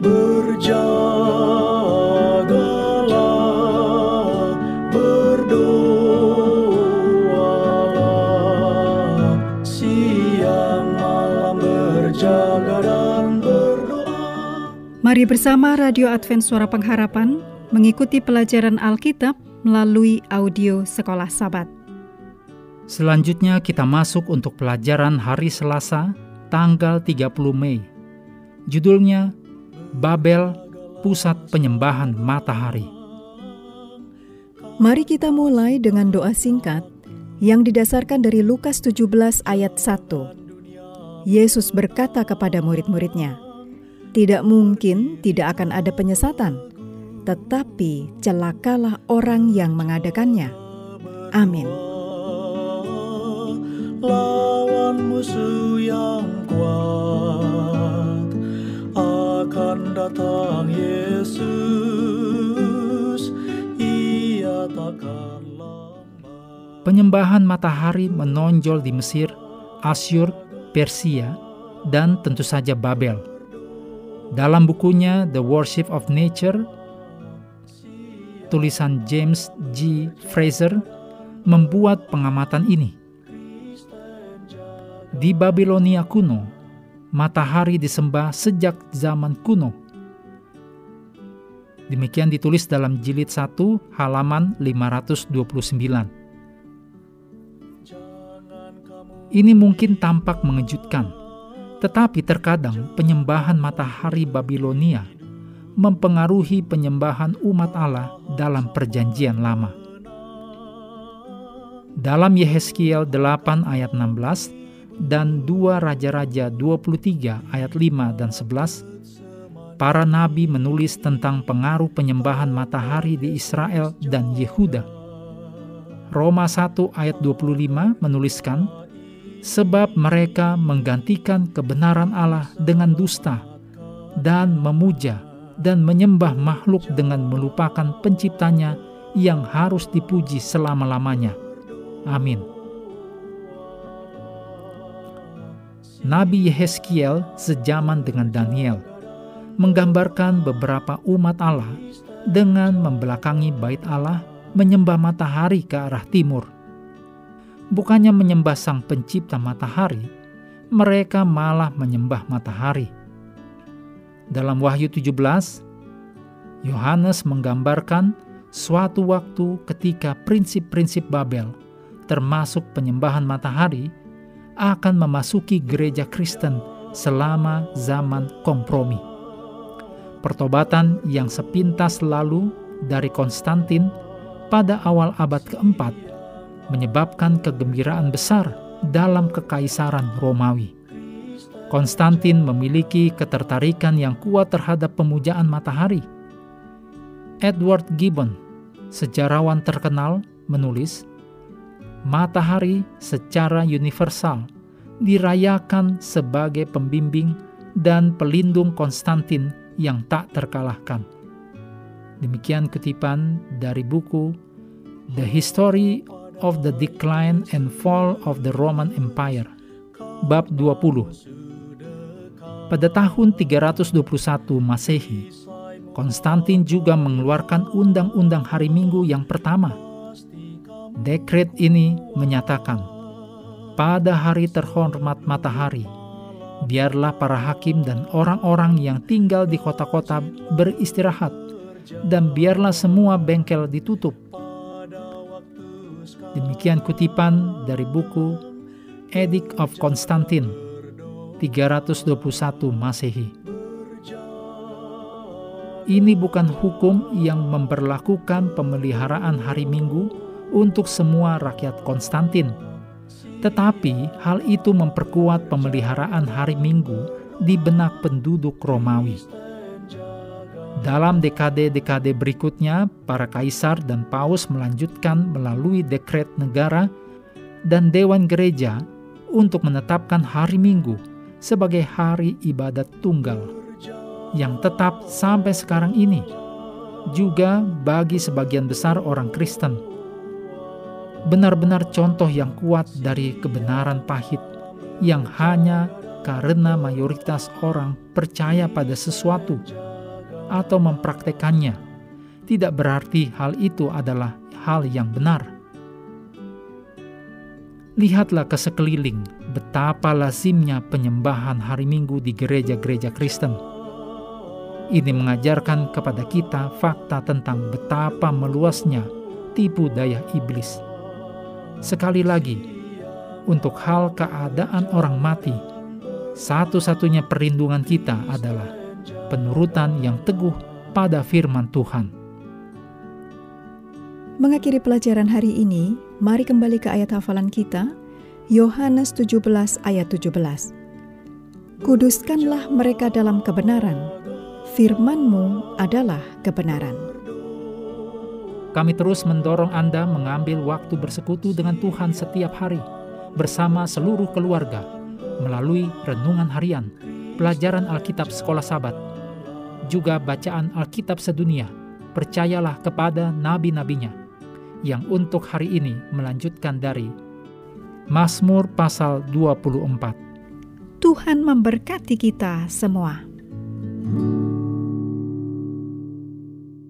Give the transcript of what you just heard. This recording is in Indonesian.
berjagalah, berdoalah, siang malam berjaga dan berdoa. Mari bersama Radio Advent Suara Pengharapan mengikuti pelajaran Alkitab melalui audio Sekolah Sabat. Selanjutnya kita masuk untuk pelajaran hari Selasa, tanggal 30 Mei. Judulnya Babel, Pusat Penyembahan Matahari. Mari kita mulai dengan doa singkat yang didasarkan dari Lukas 17 ayat 1. Yesus berkata kepada murid-muridnya, "Tidak mungkin tidak akan ada penyesatan, tetapi celakalah orang yang mengadakannya." Amin. lawan musuh yang kuat akan datang Yesus ia takkan Penyembahan matahari menonjol di Mesir, Asyur, Persia, dan tentu saja Babel. Dalam bukunya The Worship of Nature, tulisan James G. Fraser membuat pengamatan ini. Di Babilonia kuno, matahari disembah sejak zaman kuno. Demikian ditulis dalam jilid 1 halaman 529. Ini mungkin tampak mengejutkan, tetapi terkadang penyembahan matahari Babilonia mempengaruhi penyembahan umat Allah dalam perjanjian lama. Dalam Yehezkiel 8 ayat 16 dan 2 Raja-Raja 23 ayat 5 dan 11, para nabi menulis tentang pengaruh penyembahan matahari di Israel dan Yehuda. Roma 1 ayat 25 menuliskan, sebab mereka menggantikan kebenaran Allah dengan dusta dan memuja dan menyembah makhluk dengan melupakan penciptanya yang harus dipuji selama-lamanya. Amin. Nabi Yehezkiel sejaman dengan Daniel menggambarkan beberapa umat Allah dengan membelakangi bait Allah menyembah matahari ke arah timur. Bukannya menyembah sang pencipta matahari, mereka malah menyembah matahari. Dalam Wahyu 17, Yohanes menggambarkan suatu waktu ketika prinsip-prinsip Babel, termasuk penyembahan matahari, akan memasuki gereja Kristen selama zaman kompromi. Pertobatan yang sepintas lalu dari Konstantin pada awal abad keempat menyebabkan kegembiraan besar dalam kekaisaran Romawi. Konstantin memiliki ketertarikan yang kuat terhadap pemujaan matahari. Edward Gibbon, sejarawan terkenal, menulis, matahari secara universal dirayakan sebagai pembimbing dan pelindung Konstantin yang tak terkalahkan. Demikian kutipan dari buku The History of the Decline and Fall of the Roman Empire, bab 20. Pada tahun 321 Masehi, Konstantin juga mengeluarkan undang-undang hari Minggu yang pertama. Dekret ini menyatakan, pada hari terhormat matahari, biarlah para hakim dan orang-orang yang tinggal di kota-kota beristirahat, dan biarlah semua bengkel ditutup. Demikian kutipan dari buku Edict of Constantine 321 Masehi. Ini bukan hukum yang memperlakukan pemeliharaan hari Minggu untuk semua rakyat Konstantin, tetapi hal itu memperkuat pemeliharaan hari Minggu di benak penduduk Romawi. Dalam dekade-dekade berikutnya, para kaisar dan paus melanjutkan melalui dekret negara dan dewan gereja untuk menetapkan hari Minggu sebagai hari ibadat tunggal yang tetap sampai sekarang ini, juga bagi sebagian besar orang Kristen. Benar-benar contoh yang kuat dari kebenaran pahit yang hanya karena mayoritas orang percaya pada sesuatu atau mempraktekannya, tidak berarti hal itu adalah hal yang benar. Lihatlah ke sekeliling betapa lazimnya penyembahan hari Minggu di gereja-gereja Kristen. Ini mengajarkan kepada kita fakta tentang betapa meluasnya tipu daya iblis. Sekali lagi, untuk hal keadaan orang mati, satu-satunya perlindungan kita adalah penurutan yang teguh pada firman Tuhan. Mengakhiri pelajaran hari ini, mari kembali ke ayat hafalan kita, Yohanes 17 ayat 17. Kuduskanlah mereka dalam kebenaran, firman-Mu adalah kebenaran. Kami terus mendorong Anda mengambil waktu bersekutu dengan Tuhan setiap hari, bersama seluruh keluarga, melalui renungan harian, pelajaran Alkitab sekolah sabat, juga bacaan Alkitab sedunia, percayalah kepada nabi-nabinya, yang untuk hari ini melanjutkan dari Mazmur pasal 24. Tuhan memberkati kita semua.